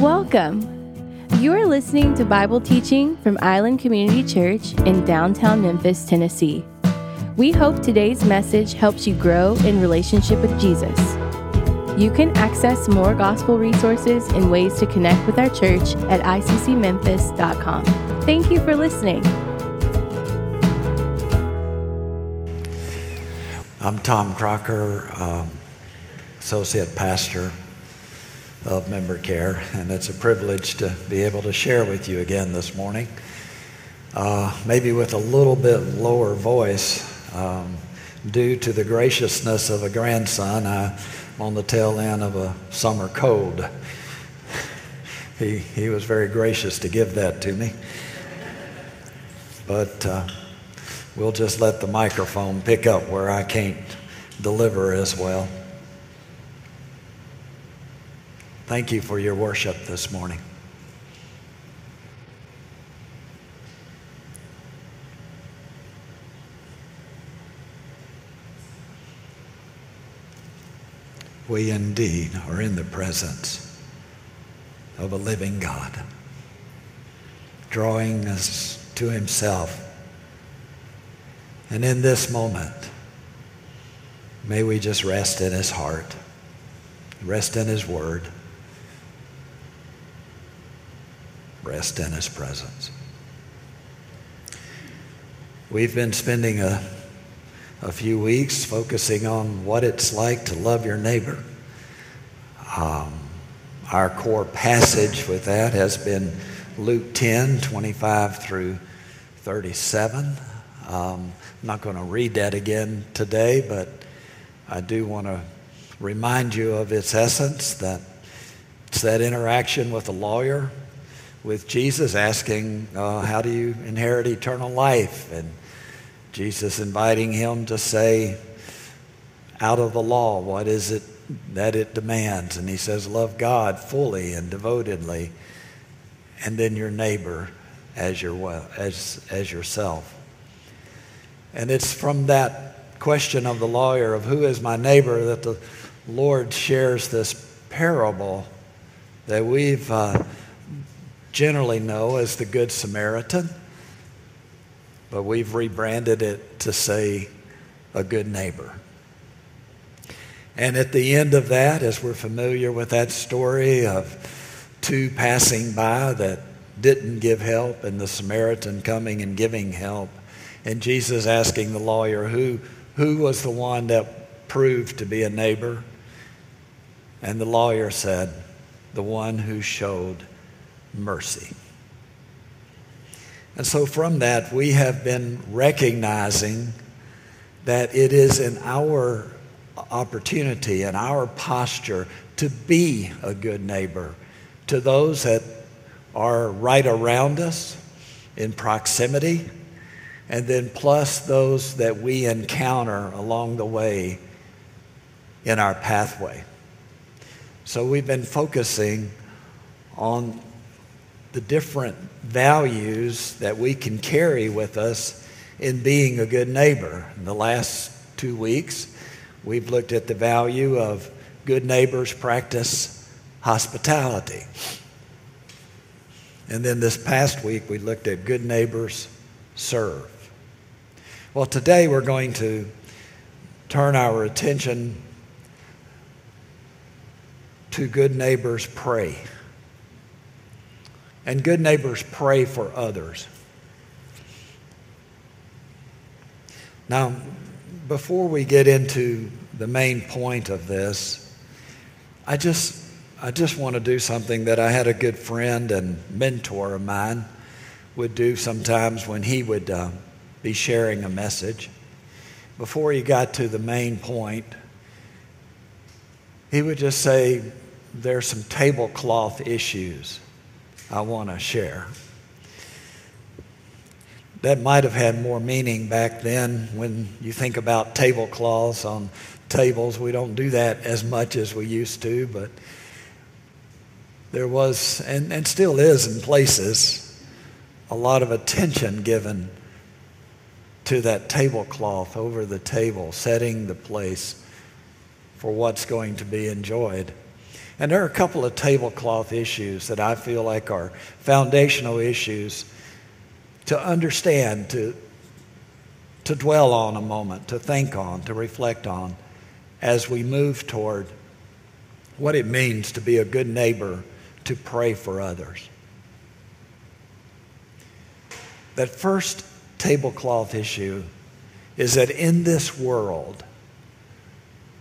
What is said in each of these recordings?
Welcome. You are listening to Bible teaching from Island Community Church in downtown Memphis, Tennessee. We hope today's message helps you grow in relationship with Jesus. You can access more gospel resources and ways to connect with our church at iccmemphis.com. Thank you for listening. I'm Tom Crocker, um, Associate Pastor of Member Care, and it's a privilege to be able to share with you again this morning. Uh, maybe with a little bit lower voice, um, due to the graciousness of a grandson. I'm on the tail end of a summer cold. he, he was very gracious to give that to me. But uh, we'll just let the microphone pick up where I can't deliver as well. Thank you for your worship this morning. We indeed are in the presence of a living God, drawing us to Himself. And in this moment, may we just rest in His heart, rest in His Word rest in His presence. We've been spending a, a few weeks focusing on what it's like to love your neighbor. Um, our core passage with that has been Luke 10 25 through 37. Um, I'm not going to read that again today, but I do want to remind you of its essence that it's that interaction with a lawyer with Jesus asking, uh, How do you inherit eternal life? And Jesus inviting him to say, Out of the law, what is it that it demands? And he says, Love God fully and devotedly, and then your neighbor as, your, as, as yourself. And it's from that question of the lawyer of who is my neighbor that the Lord shares this parable that we've. Uh, generally know as the Good Samaritan, but we've rebranded it to say a good neighbor. And at the end of that, as we're familiar with that story of two passing by that didn't give help and the Samaritan coming and giving help, and Jesus asking the lawyer who, who was the one that proved to be a neighbor. And the lawyer said, the one who showed mercy. And so, from that, we have been recognizing that it is in our opportunity and our posture to be a good neighbor to those that are right around us in proximity, and then plus those that we encounter along the way in our pathway. So, we've been focusing on the different values that we can carry with us in being a good neighbor. In the last two weeks, we've looked at the value of good neighbors practice hospitality. And then this past week, we looked at good neighbors serve. Well, today we're going to turn our attention to good neighbors pray. And good neighbors pray for others. Now, before we get into the main point of this, I just, I just want to do something that I had a good friend and mentor of mine would do sometimes when he would uh, be sharing a message. Before he got to the main point, he would just say, There's some tablecloth issues I want to share. That might have had more meaning back then when you think about tablecloths on tables. We don't do that as much as we used to, but there was, and, and still is in places, a lot of attention given to that tablecloth over the table, setting the place for what's going to be enjoyed. And there are a couple of tablecloth issues that I feel like are foundational issues to understand, to, to dwell on a moment, to think on, to reflect on as we move toward what it means to be a good neighbor, to pray for others. That first tablecloth issue is that in this world,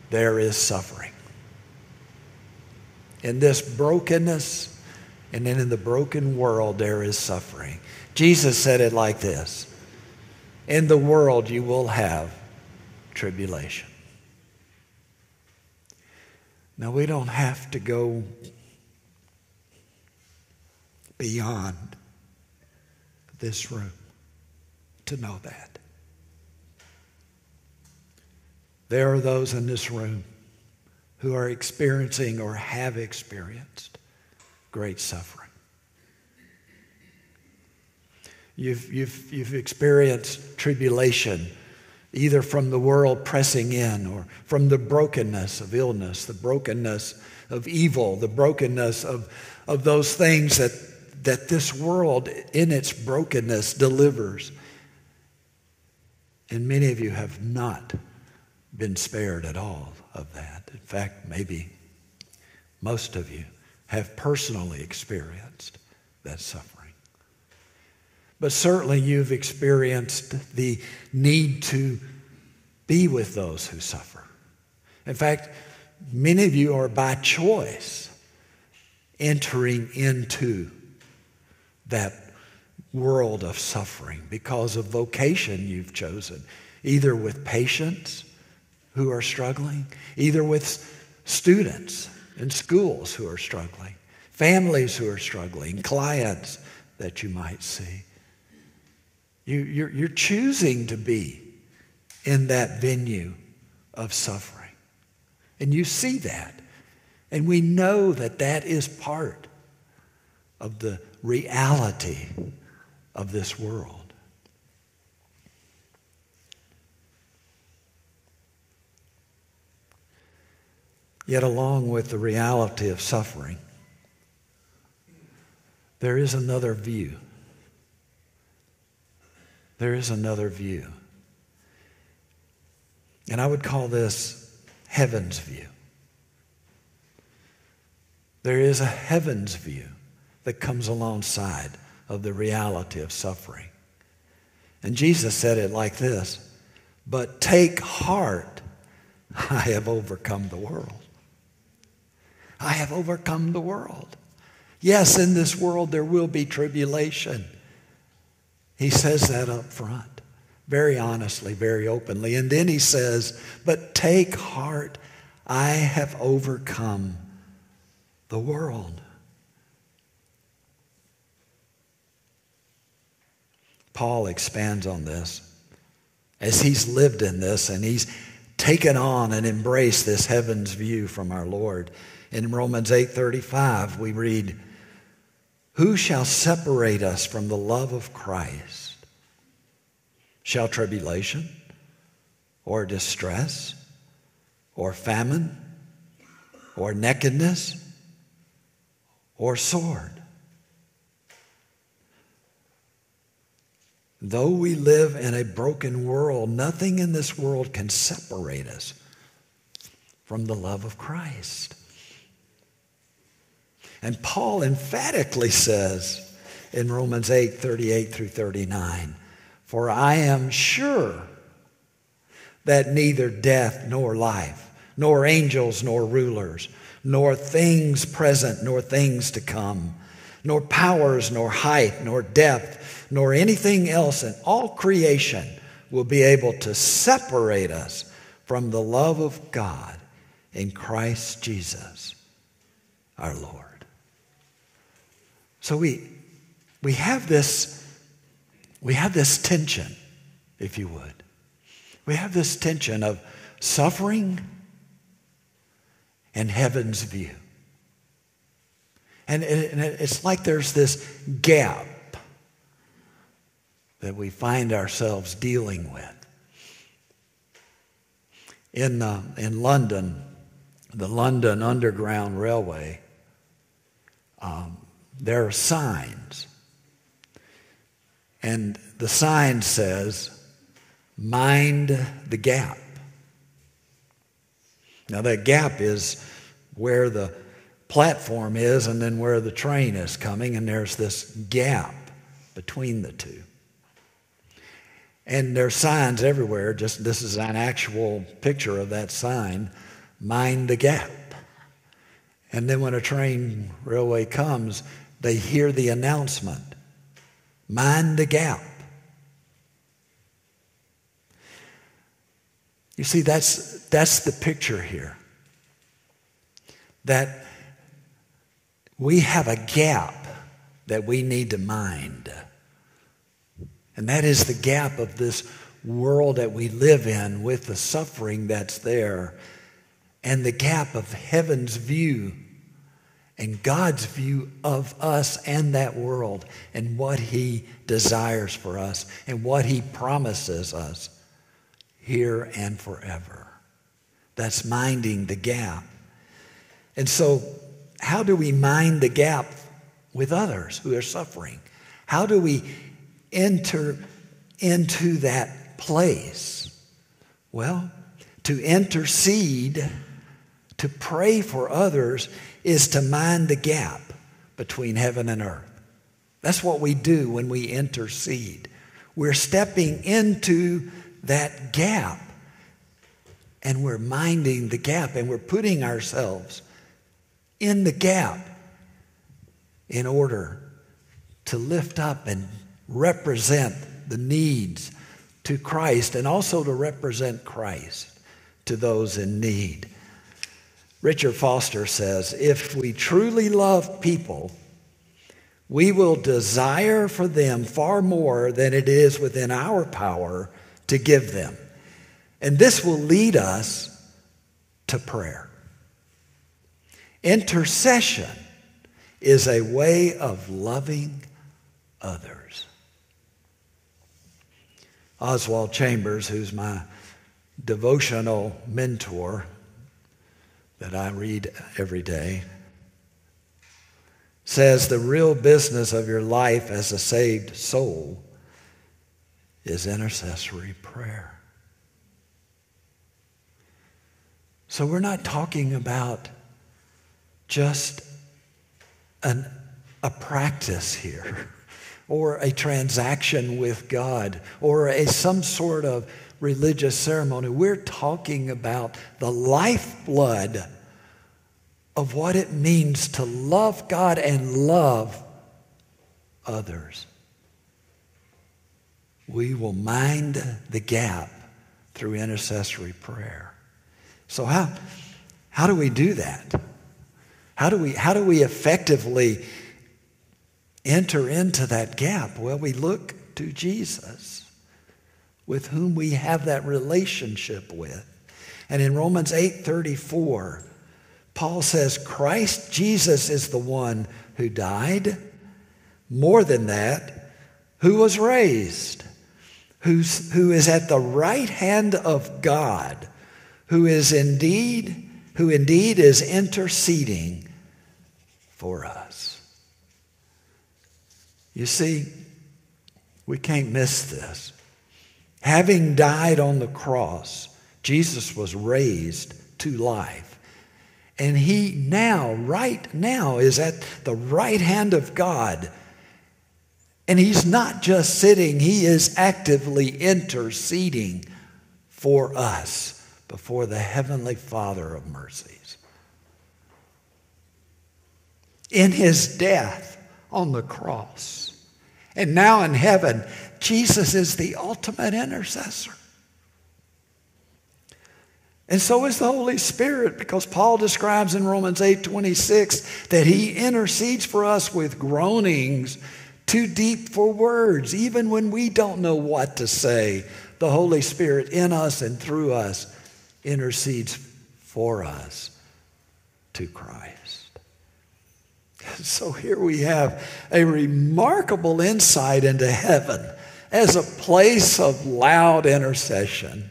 there is suffering. In this brokenness, and then in the broken world, there is suffering. Jesus said it like this In the world, you will have tribulation. Now, we don't have to go beyond this room to know that. There are those in this room who are experiencing or have experienced great suffering. You've, you've, you've experienced tribulation, either from the world pressing in or from the brokenness of illness, the brokenness of evil, the brokenness of, of those things that, that this world, in its brokenness, delivers. And many of you have not been spared at all of that. In fact, maybe most of you have personally experienced that suffering. But certainly you've experienced the need to be with those who suffer. In fact, many of you are by choice entering into that world of suffering because of vocation you've chosen, either with patients who are struggling, either with students in schools who are struggling, families who are struggling, clients that you might see. You, you're, you're choosing to be in that venue of suffering. And you see that. And we know that that is part of the reality of this world. Yet, along with the reality of suffering, there is another view. There is another view. And I would call this heaven's view. There is a heaven's view that comes alongside of the reality of suffering. And Jesus said it like this But take heart, I have overcome the world. I have overcome the world. Yes, in this world there will be tribulation. He says that up front, very honestly, very openly. And then he says, But take heart, I have overcome the world. Paul expands on this as he's lived in this and he's taken on and embraced this heaven's view from our Lord. In Romans 8:35 we read, "Who shall separate us from the love of Christ? Shall tribulation or distress or famine or nakedness or sword?" Though we live in a broken world, nothing in this world can separate us from the love of Christ. And Paul emphatically says in Romans 8 38 through 39, For I am sure that neither death nor life, nor angels nor rulers, nor things present nor things to come, nor powers, nor height, nor depth, nor anything else in all creation will be able to separate us from the love of God in Christ Jesus our Lord. So we, we have this, we have this tension, if you would. We have this tension of suffering and heaven's view. And it's like there's this gap that we find ourselves dealing with. In, uh, in London, the London Underground Railway, um, there are signs. And the sign says, mind the gap. Now, that gap is where the platform is and then where the train is coming, and there's this gap between the two. And there's signs everywhere, just this is an actual picture of that sign mind the gap. And then when a train railway comes, they hear the announcement mind the gap. You see, that's, that's the picture here. That we have a gap that we need to mind. And that is the gap of this world that we live in with the suffering that's there and the gap of heaven's view and God's view of us and that world and what He desires for us and what He promises us here and forever. That's minding the gap. And so, how do we mind the gap with others who are suffering? How do we enter into that place? Well, to intercede, to pray for others, is to mind the gap between heaven and earth. That's what we do when we intercede. We're stepping into that gap. And we're minding the gap and we're putting ourselves in the gap in order to lift up and represent the needs to Christ and also to represent Christ to those in need. Richard Foster says if we truly love people, we will desire for them far more than it is within our power to give them. And this will lead us to prayer. Intercession is a way of loving others. Oswald Chambers, who's my devotional mentor that I read every day, says the real business of your life as a saved soul is intercessory prayer. So we're not talking about just an, a practice here or a transaction with God or a, some sort of religious ceremony. We're talking about the lifeblood of what it means to love God and love others we will mind the gap through intercessory prayer. So how, how do we do that? How do we, how do we effectively enter into that gap? Well, we look to Jesus, with whom we have that relationship with. And in Romans 8:34, Paul says, Christ Jesus is the one who died. More than that, who was raised who's, who is at the right hand of God, who is indeed, who indeed is interceding for us. You see, we can't miss this. Having died on the cross, Jesus was raised to life. And he now, right now, is at the right hand of God and he's not just sitting, he is actively interceding for us before the Heavenly Father of mercies. In his death on the cross, and now in heaven, Jesus is the ultimate intercessor. And so is the Holy Spirit, because Paul describes in Romans 8 26 that he intercedes for us with groanings too deep for words. Even when we don't know what to say, the Holy Spirit in us and through us intercedes for us to Christ. So here we have a remarkable insight into heaven as a place of loud intercession.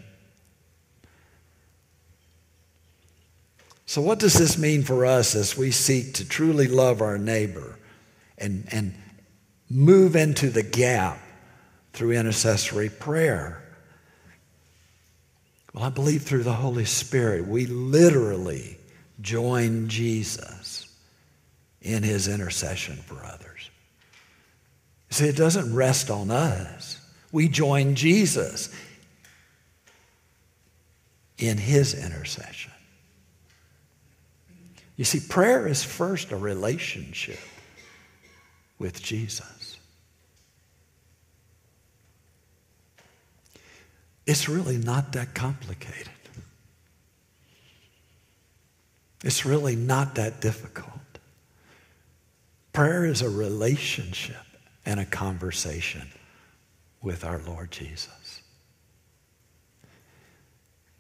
So, what does this mean for us as we seek to truly love our neighbor and, and move into the gap through intercessory prayer? Well, I believe through the Holy Spirit, we literally join Jesus in his intercession for others. See, it doesn't rest on us. We join Jesus in his intercession. You see, prayer is first a relationship with Jesus. It's really not that complicated. It's really not that difficult. Prayer is a relationship and a conversation with our Lord Jesus.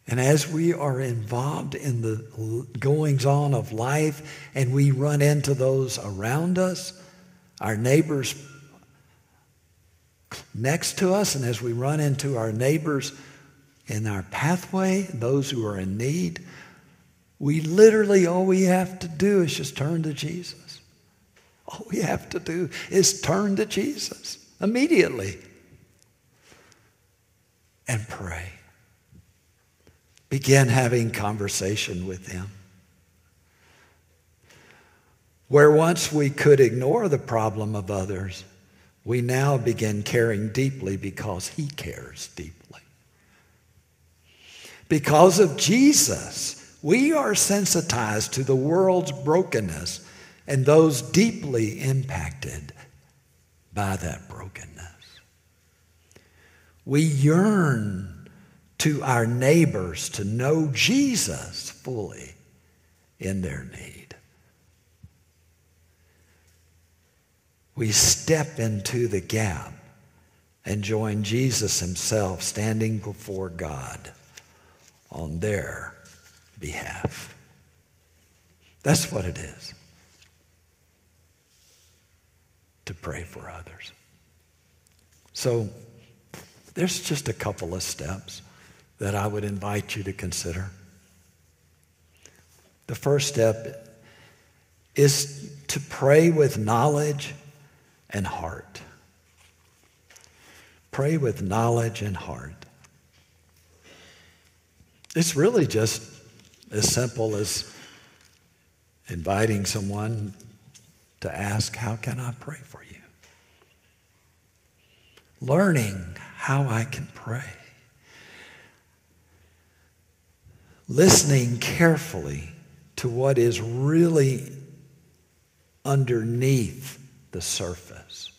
And as we are involved in the goings on of life and we run into those around us, our neighbors next to us, and as we run into our neighbors in our pathway, those who are in need, we literally, all we have to do is just turn to Jesus. All we have to do is turn to Jesus immediately and pray. Begin having conversation with him. Where once we could ignore the problem of others, we now begin caring deeply because he cares deeply. Because of Jesus, we are sensitized to the world's brokenness and those deeply impacted by that brokenness. We yearn to our neighbors to know Jesus fully in their need. We step into the gap and join Jesus himself standing before God on their behalf. That's what it is to pray for others. So, there's just a couple of steps that I would invite you to consider. The first step is to pray with knowledge and heart. Pray with knowledge and heart. It's really just as simple as inviting someone to ask, How can I pray for you? Learning how I can pray. listening carefully to what is really underneath the surface.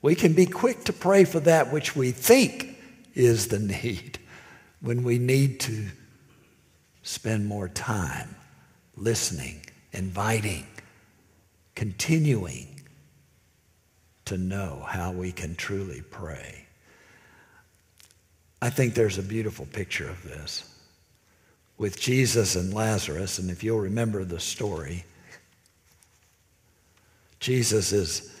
We can be quick to pray for that which we think is the need when we need to spend more time listening, inviting, continuing to know how we can truly pray. I think there's a beautiful picture of this with Jesus and Lazarus. And if you'll remember the story, Jesus is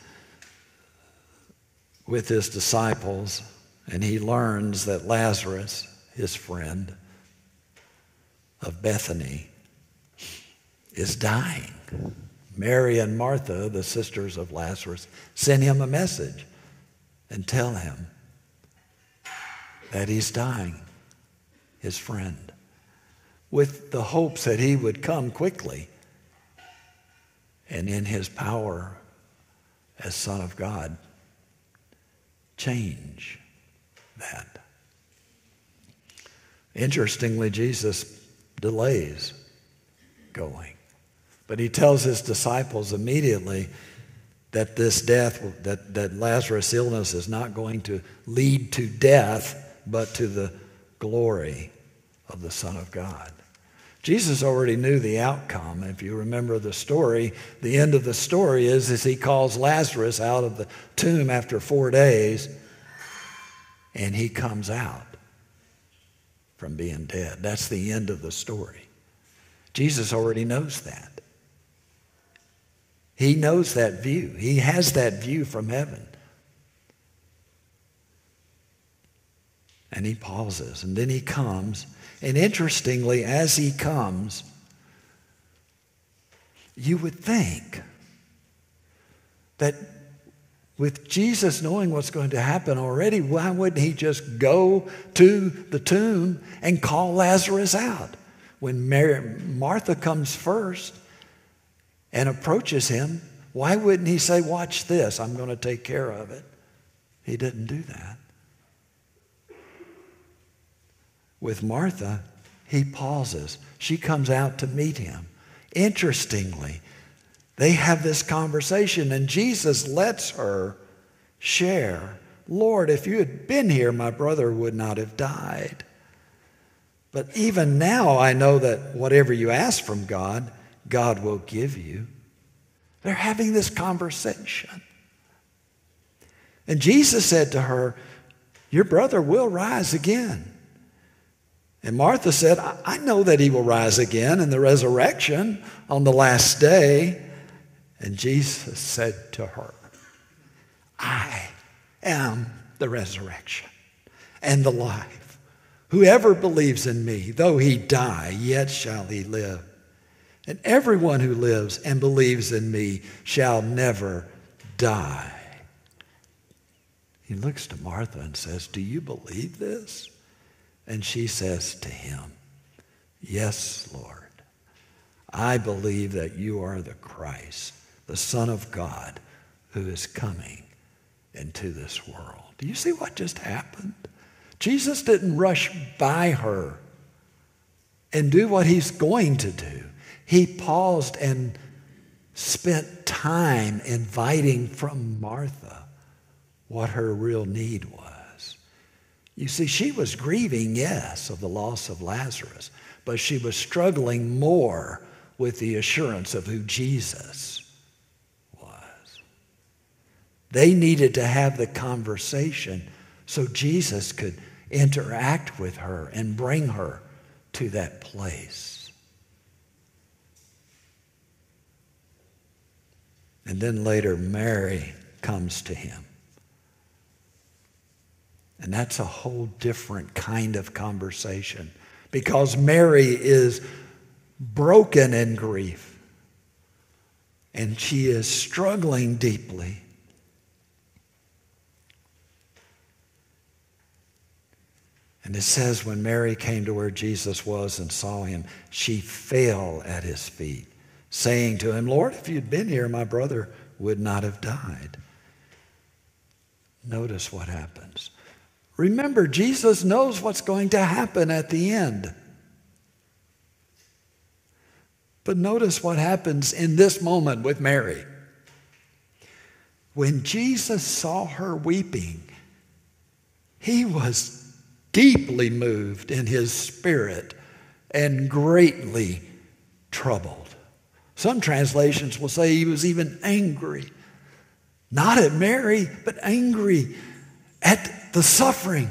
with his disciples, and he learns that Lazarus, his friend of Bethany, is dying. Mary and Martha, the sisters of Lazarus, send him a message and tell him that he's dying, his friend with the hopes that he would come quickly and in his power as Son of God change that. Interestingly, Jesus delays going, but he tells his disciples immediately that this death, that, that Lazarus' illness is not going to lead to death, but to the glory of the Son of God. Jesus already knew the outcome. If you remember the story, the end of the story is as he calls Lazarus out of the tomb after four days, and he comes out from being dead. That's the end of the story. Jesus already knows that. He knows that view. He has that view from heaven. And he pauses, and then he comes and interestingly, as he comes, you would think that with Jesus knowing what's going to happen already, why wouldn't he just go to the tomb and call Lazarus out? When Mary, Martha comes first and approaches him, why wouldn't he say, Watch this, I'm going to take care of it? He didn't do that. With Martha, he pauses. She comes out to meet him. Interestingly, they have this conversation, and Jesus lets her share Lord, if you had been here, my brother would not have died. But even now, I know that whatever you ask from God, God will give you. They're having this conversation. And Jesus said to her, Your brother will rise again. And Martha said, I know that he will rise again in the resurrection on the last day. And Jesus said to her, I am the resurrection and the life. Whoever believes in me, though he die, yet shall he live. And everyone who lives and believes in me shall never die. He looks to Martha and says, Do you believe this? And she says to him, Yes, Lord. I believe that you are the Christ, the Son of God, who is coming into this world. Do you see what just happened? Jesus didn't rush by her and do what he's going to do. He paused and spent time inviting from Martha what her real need was. You see, she was grieving, yes, of the loss of Lazarus, but she was struggling more with the assurance of who Jesus was. They needed to have the conversation so Jesus could interact with her and bring her to that place. And then later, Mary comes to him. And that's a whole different kind of conversation because Mary is broken in grief and she is struggling deeply. And it says when Mary came to where Jesus was and saw him, she fell at his feet, saying to him, Lord, if you'd been here, my brother would not have died. Notice what happens. Remember, Jesus knows what's going to happen at the end. But notice what happens in this moment with Mary. When Jesus saw her weeping, he was deeply moved in his spirit and greatly troubled. Some translations will say he was even angry. Not at Mary, but angry at the suffering,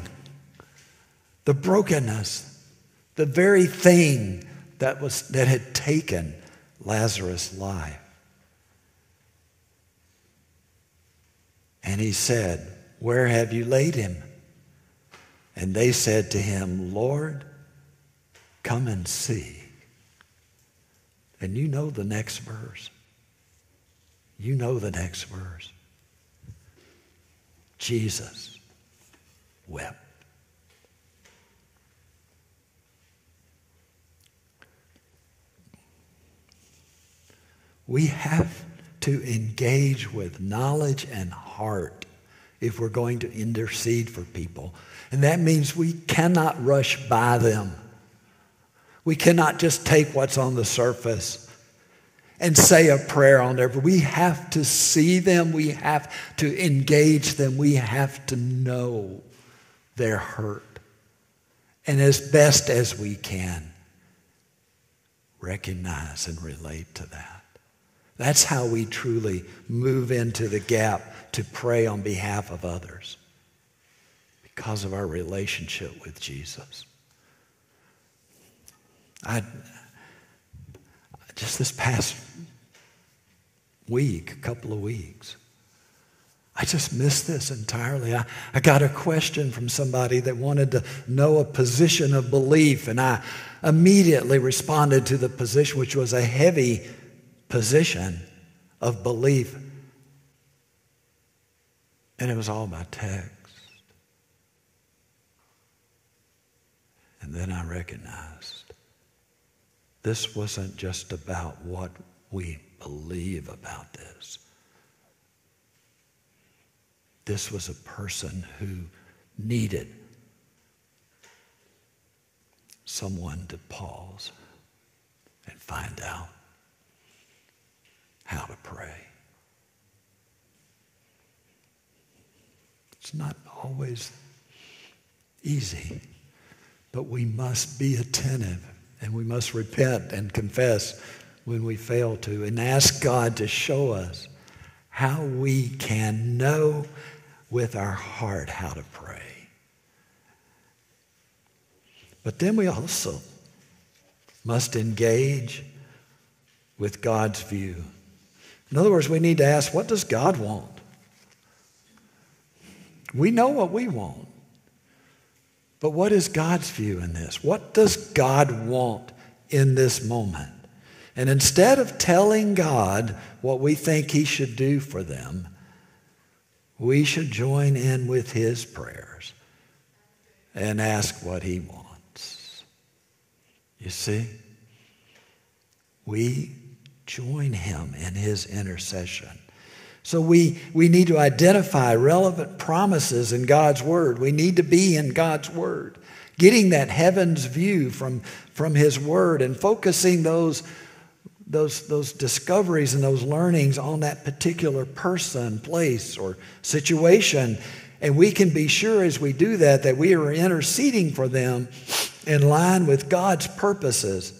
the brokenness, the very thing that, was, that had taken Lazarus' life. And he said, Where have you laid him? And they said to him, Lord, come and see. And you know the next verse. You know the next verse. Jesus wept. We have to engage with knowledge and heart if we're going to intercede for people. And that means we cannot rush by them. We cannot just take what's on the surface and say a prayer on there. We have to see them. We have to engage them. We have to know their hurt. And as best as we can, recognize and relate to that. That's how we truly move into the gap to pray on behalf of others because of our relationship with Jesus. I just this past week, a couple of weeks, I just missed this entirely. I, I got a question from somebody that wanted to know a position of belief, and I immediately responded to the position, which was a heavy position of belief. And it was all by text. And then I recognized this wasn't just about what we believe about this. This was a person who needed someone to pause and find out how to pray. It's not always easy, but we must be attentive and we must repent and confess when we fail to and ask God to show us how we can know with our heart how to pray. But then we also must engage with God's view. In other words, we need to ask, what does God want? We know what we want. But what is God's view in this? What does God want in this moment? And instead of telling God what we think He should do for them, we should join in with His prayers and ask what He wants. You see? We join Him in His intercession. So we, we need to identify relevant promises in God's Word. We need to be in God's Word, getting that heaven's view from, from His Word and focusing those those, those discoveries and those learnings on that particular person, place, or situation. And we can be sure as we do that that we are interceding for them in line with God's purposes.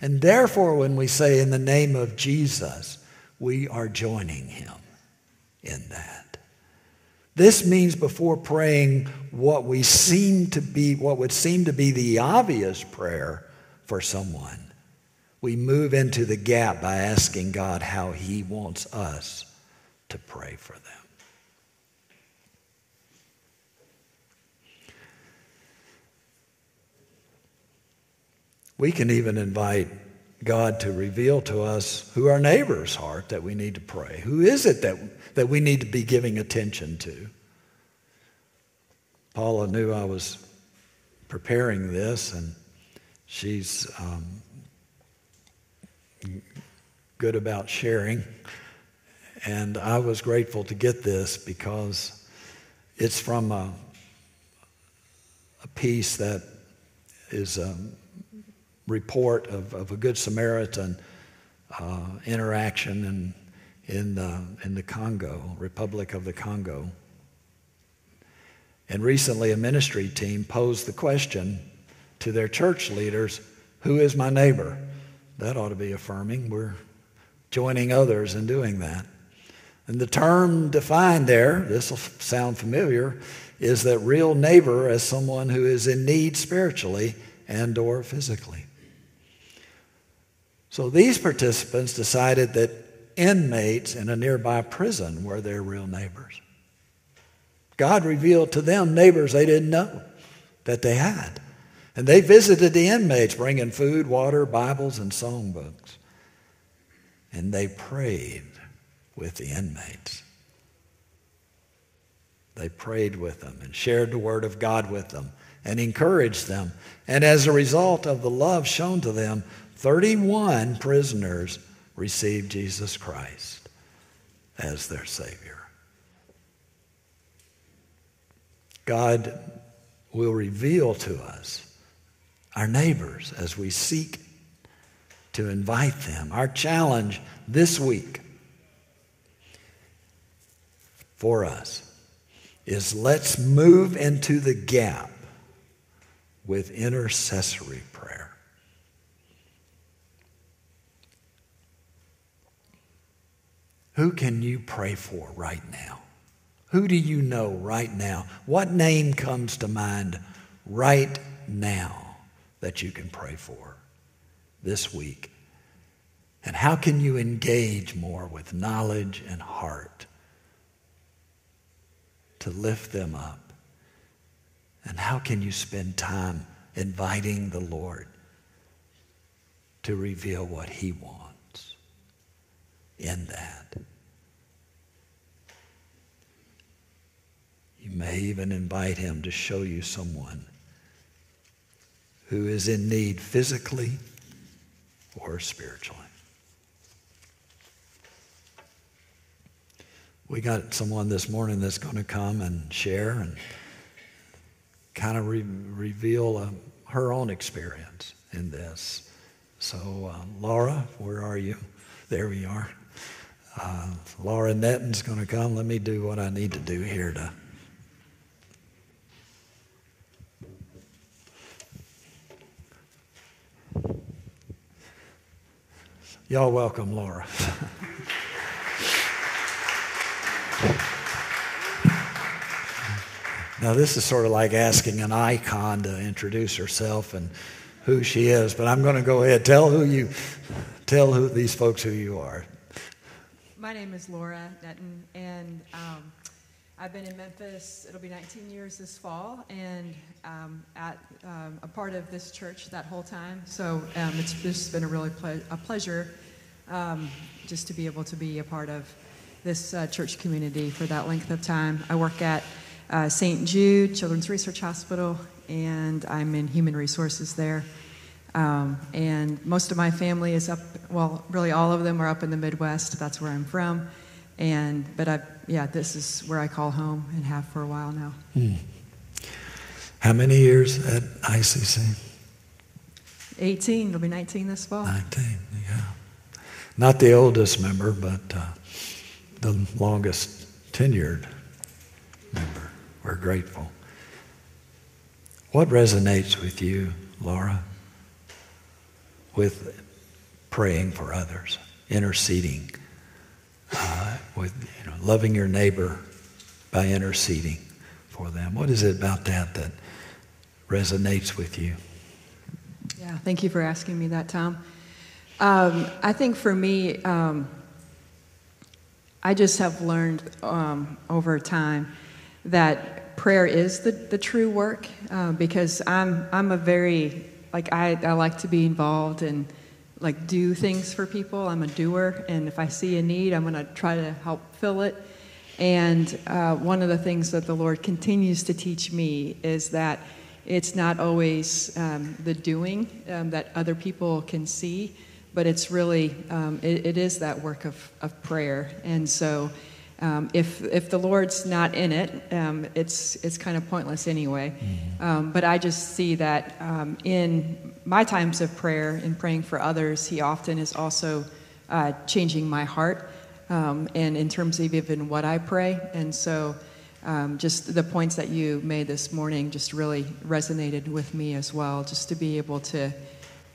And therefore, when we say in the name of Jesus, we are joining him in that. This means before praying what we seem to be, what would seem to be the obvious prayer for someone, we move into the gap by asking God how He wants us to pray for them. We can even invite God to reveal to us who our neighbors are that we need to pray. Who is it that, that we need to be giving attention to? Paula knew I was preparing this, and she's um, good about sharing. And I was grateful to get this because it's from a, a piece that is a report of, of a Good Samaritan uh, interaction in, in, the, in the Congo, Republic of the Congo. And recently, a ministry team posed the question to their church leaders Who is my neighbor? That ought to be affirming. We're joining others in doing that. And the term defined there, this will sound familiar, is that real neighbor as someone who is in need spiritually and or physically. So these participants decided that inmates in a nearby prison were their real neighbors. God revealed to them neighbors they didn't know that they had. And they visited the inmates, bringing food, water, Bibles, and songbooks. And they prayed with the inmates. They prayed with them and shared the Word of God with them and encouraged them. And as a result of the love shown to them, 31 prisoners received Jesus Christ as their Savior. God will reveal to us our neighbors as we seek to invite them. Our challenge this week for us is let's move into the gap with intercessory prayer. Who can you pray for right now? Who do you know right now? What name comes to mind right now? that you can pray for this week? And how can you engage more with knowledge and heart to lift them up? And how can you spend time inviting the Lord to reveal what He wants? in that. You may even invite him to show you someone who is in need physically or spiritually. We got someone this morning that's going to come and share and kind of re- reveal uh, her own experience in this. So, uh, Laura, where are you? There we are. Uh, Laura Netton's going to come. Let me do what I need to do here to Y'all welcome Laura. now, this is sort of like asking an icon to introduce herself and who she is, but I'm going to go ahead. Tell who you, tell who these folks who you are. My name is Laura Netton, and um, I've been in Memphis. It'll be 19 years this fall, and um, at um, a part of this church that whole time. So um, it's just been a really ple- a pleasure um, just to be able to be a part of this uh, church community for that length of time. I work at uh, St. Jude Children's Research Hospital, and I'm in human resources there. Um, and most of my family is up. Well, really, all of them are up in the Midwest. That's where I'm from. And but I, yeah, this is where I call home and have for a while now. Hmm. How many years at ICC? 18. It'll be 19 this fall. 19. Yeah. Not the oldest member, but uh, the longest tenured member. We're grateful. What resonates with you, Laura, with praying for others, interceding? Uh, with you know, loving your neighbor by interceding for them. What is it about that that resonates with you? Yeah, thank you for asking me that, Tom. Um, I think for me, um, I just have learned um, over time that prayer is the, the true work uh, because I'm, I'm a very, like, I, I like to be involved and like do things for people. I'm a doer, and if I see a need, I'm going to try to help fill it. And uh, one of the things that the Lord continues to teach me is that it's not always um, the doing um, that other people can see, but it's really um, it, it is that work of, of prayer. And so um, if, if the Lord's not in it, um, it's, it's kind of pointless anyway. Mm-hmm. Um, but I just see that um, in my times of prayer and praying for others, He often is also uh, changing my heart um, and in terms of even what I pray. And so um, just the points that you made this morning just really resonated with me as well, just to be able to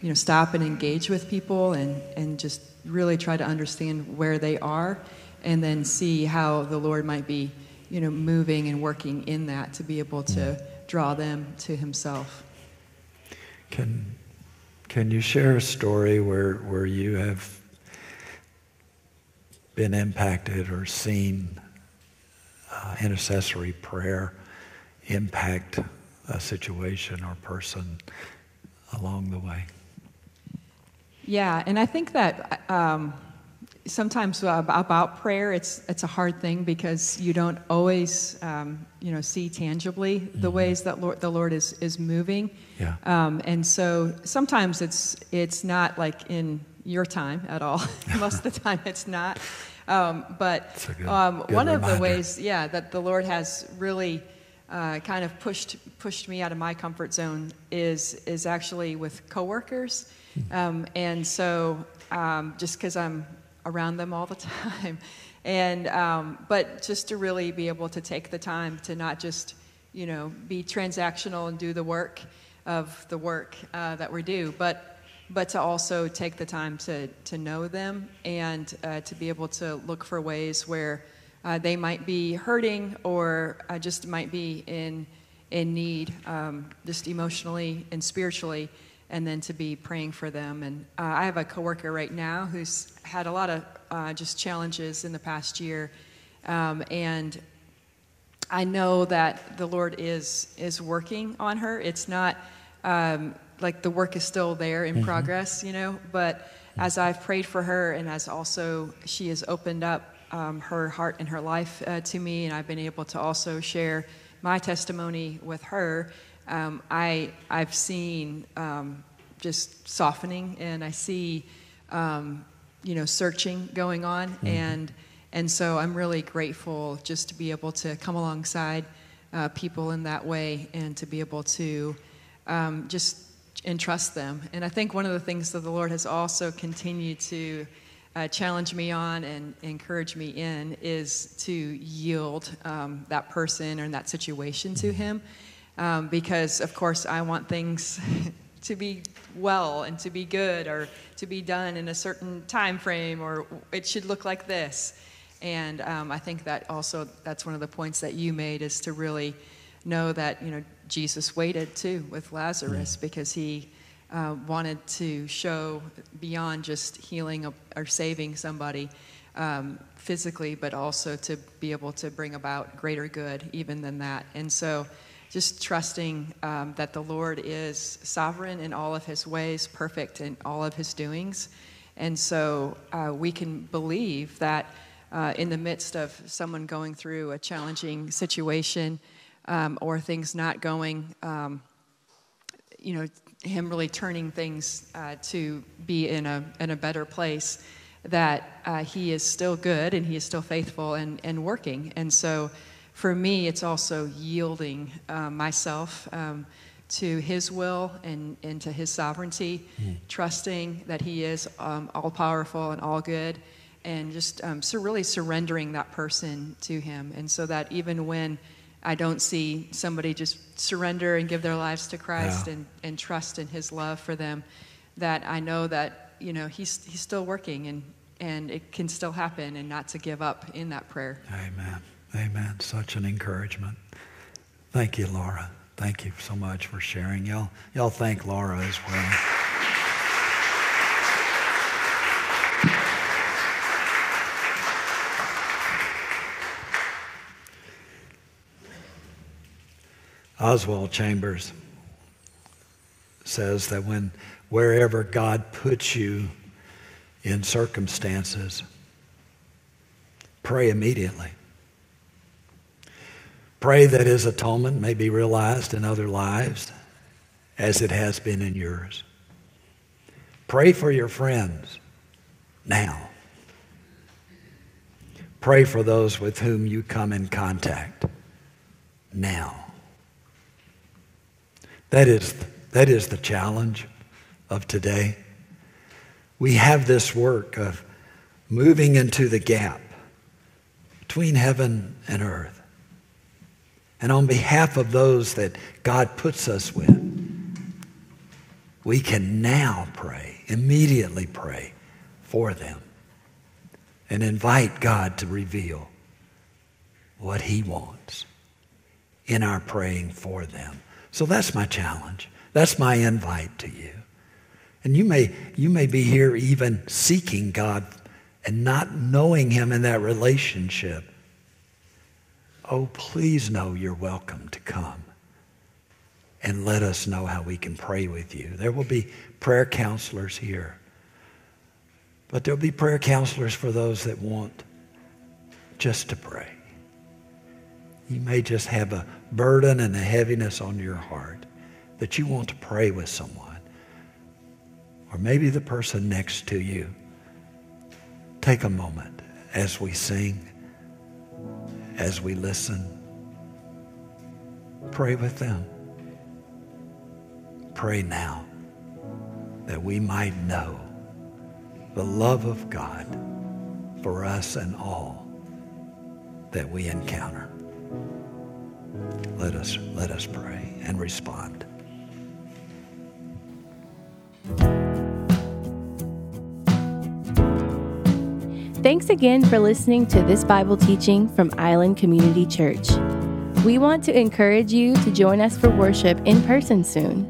you know, stop and engage with people and, and just really try to understand where they are and then see how the Lord might be, you know, moving and working in that to be able to draw them to Himself. Can Can you share a story where where you have been impacted or seen uh, intercessory prayer impact a situation or person along the way? Yeah, and I think that. Um, sometimes uh, about prayer, it's it's a hard thing because you don't always um, you know see tangibly the mm-hmm. ways that Lord, the Lord is is moving. Yeah. Um, and so sometimes it's it's not like in your time at all. Most of the time, it's not. Um, but good, um, good one reminder. of the ways, yeah, that the Lord has really. Uh, kind of pushed pushed me out of my comfort zone is is actually with coworkers, hmm. um, and so um, just because I'm around them all the time. And, um, but just to really be able to take the time to not just, you know, be transactional and do the work of the work uh, that we do, but, but to also take the time to, to know them and uh, to be able to look for ways where uh, they might be hurting or uh, just might be in, in need, um, just emotionally and spiritually and then to be praying for them. And uh, I have a coworker right now who's had a lot of uh, just challenges in the past year, um, and I know that the Lord is is working on her. It's not um, like the work is still there in mm-hmm. progress, you know, but as I've prayed for her, and as also she has opened up um, her heart and her life uh, to me, and I've been able to also share my testimony with her, um, I, I've seen um, just softening, and I see, um, you know, searching going on, mm-hmm. and and so I'm really grateful just to be able to come alongside uh, people in that way, and to be able to um, just entrust them. And I think one of the things that the Lord has also continued to uh, challenge me on and encourage me in is to yield um, that person or that situation to Him. Um, because, of course, I want things to be well and to be good or to be done in a certain time frame or it should look like this. And um, I think that also that's one of the points that you made is to really know that you know Jesus waited too with Lazarus because he uh, wanted to show beyond just healing or saving somebody um, physically, but also to be able to bring about greater good even than that. And so, just trusting um, that the Lord is sovereign in all of his ways, perfect in all of his doings. And so, uh, we can believe that uh, in the midst of someone going through a challenging situation um, or things not going, um, you know, him really turning things uh, to be in a, in a better place, that uh, he is still good and he is still faithful and, and working. And so for me, it's also yielding uh, myself um, to his will and, and to his sovereignty, mm. trusting that he is um, all powerful and all good, and just um, so really surrendering that person to him. And so that even when I don't see somebody just surrender and give their lives to Christ yeah. and, and trust in his love for them. That I know that, you know, he's, he's still working and, and it can still happen and not to give up in that prayer. Amen. Amen. Such an encouragement. Thank you, Laura. Thank you so much for sharing. Y'all, y'all thank Laura as well. Oswald Chambers says that when wherever God puts you in circumstances, pray immediately. Pray that his atonement may be realized in other lives as it has been in yours. Pray for your friends now. Pray for those with whom you come in contact now. That is, that is the challenge of today. We have this work of moving into the gap between heaven and earth. And on behalf of those that God puts us with, we can now pray, immediately pray for them, and invite God to reveal what He wants in our praying for them. So that's my challenge. That's my invite to you. And you may, you may be here even seeking God and not knowing Him in that relationship. Oh, please know you're welcome to come and let us know how we can pray with you. There will be prayer counselors here. But there'll be prayer counselors for those that want just to pray. You may just have a burden and a heaviness on your heart that you want to pray with someone. Or maybe the person next to you. Take a moment as we sing, as we listen. Pray with them. Pray now that we might know the love of God for us and all that we encounter. Let us, let us pray and respond. Thanks again for listening to this Bible teaching from Island Community Church. We want to encourage you to join us for worship in person soon.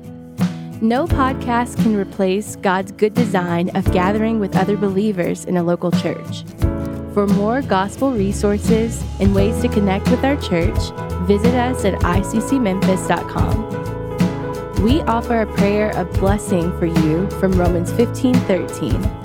No podcast can replace God's good design of gathering with other believers in a local church. For more gospel resources and ways to connect with our church, visit us at iccmemphis.com. We offer a prayer of blessing for you from Romans 15:13.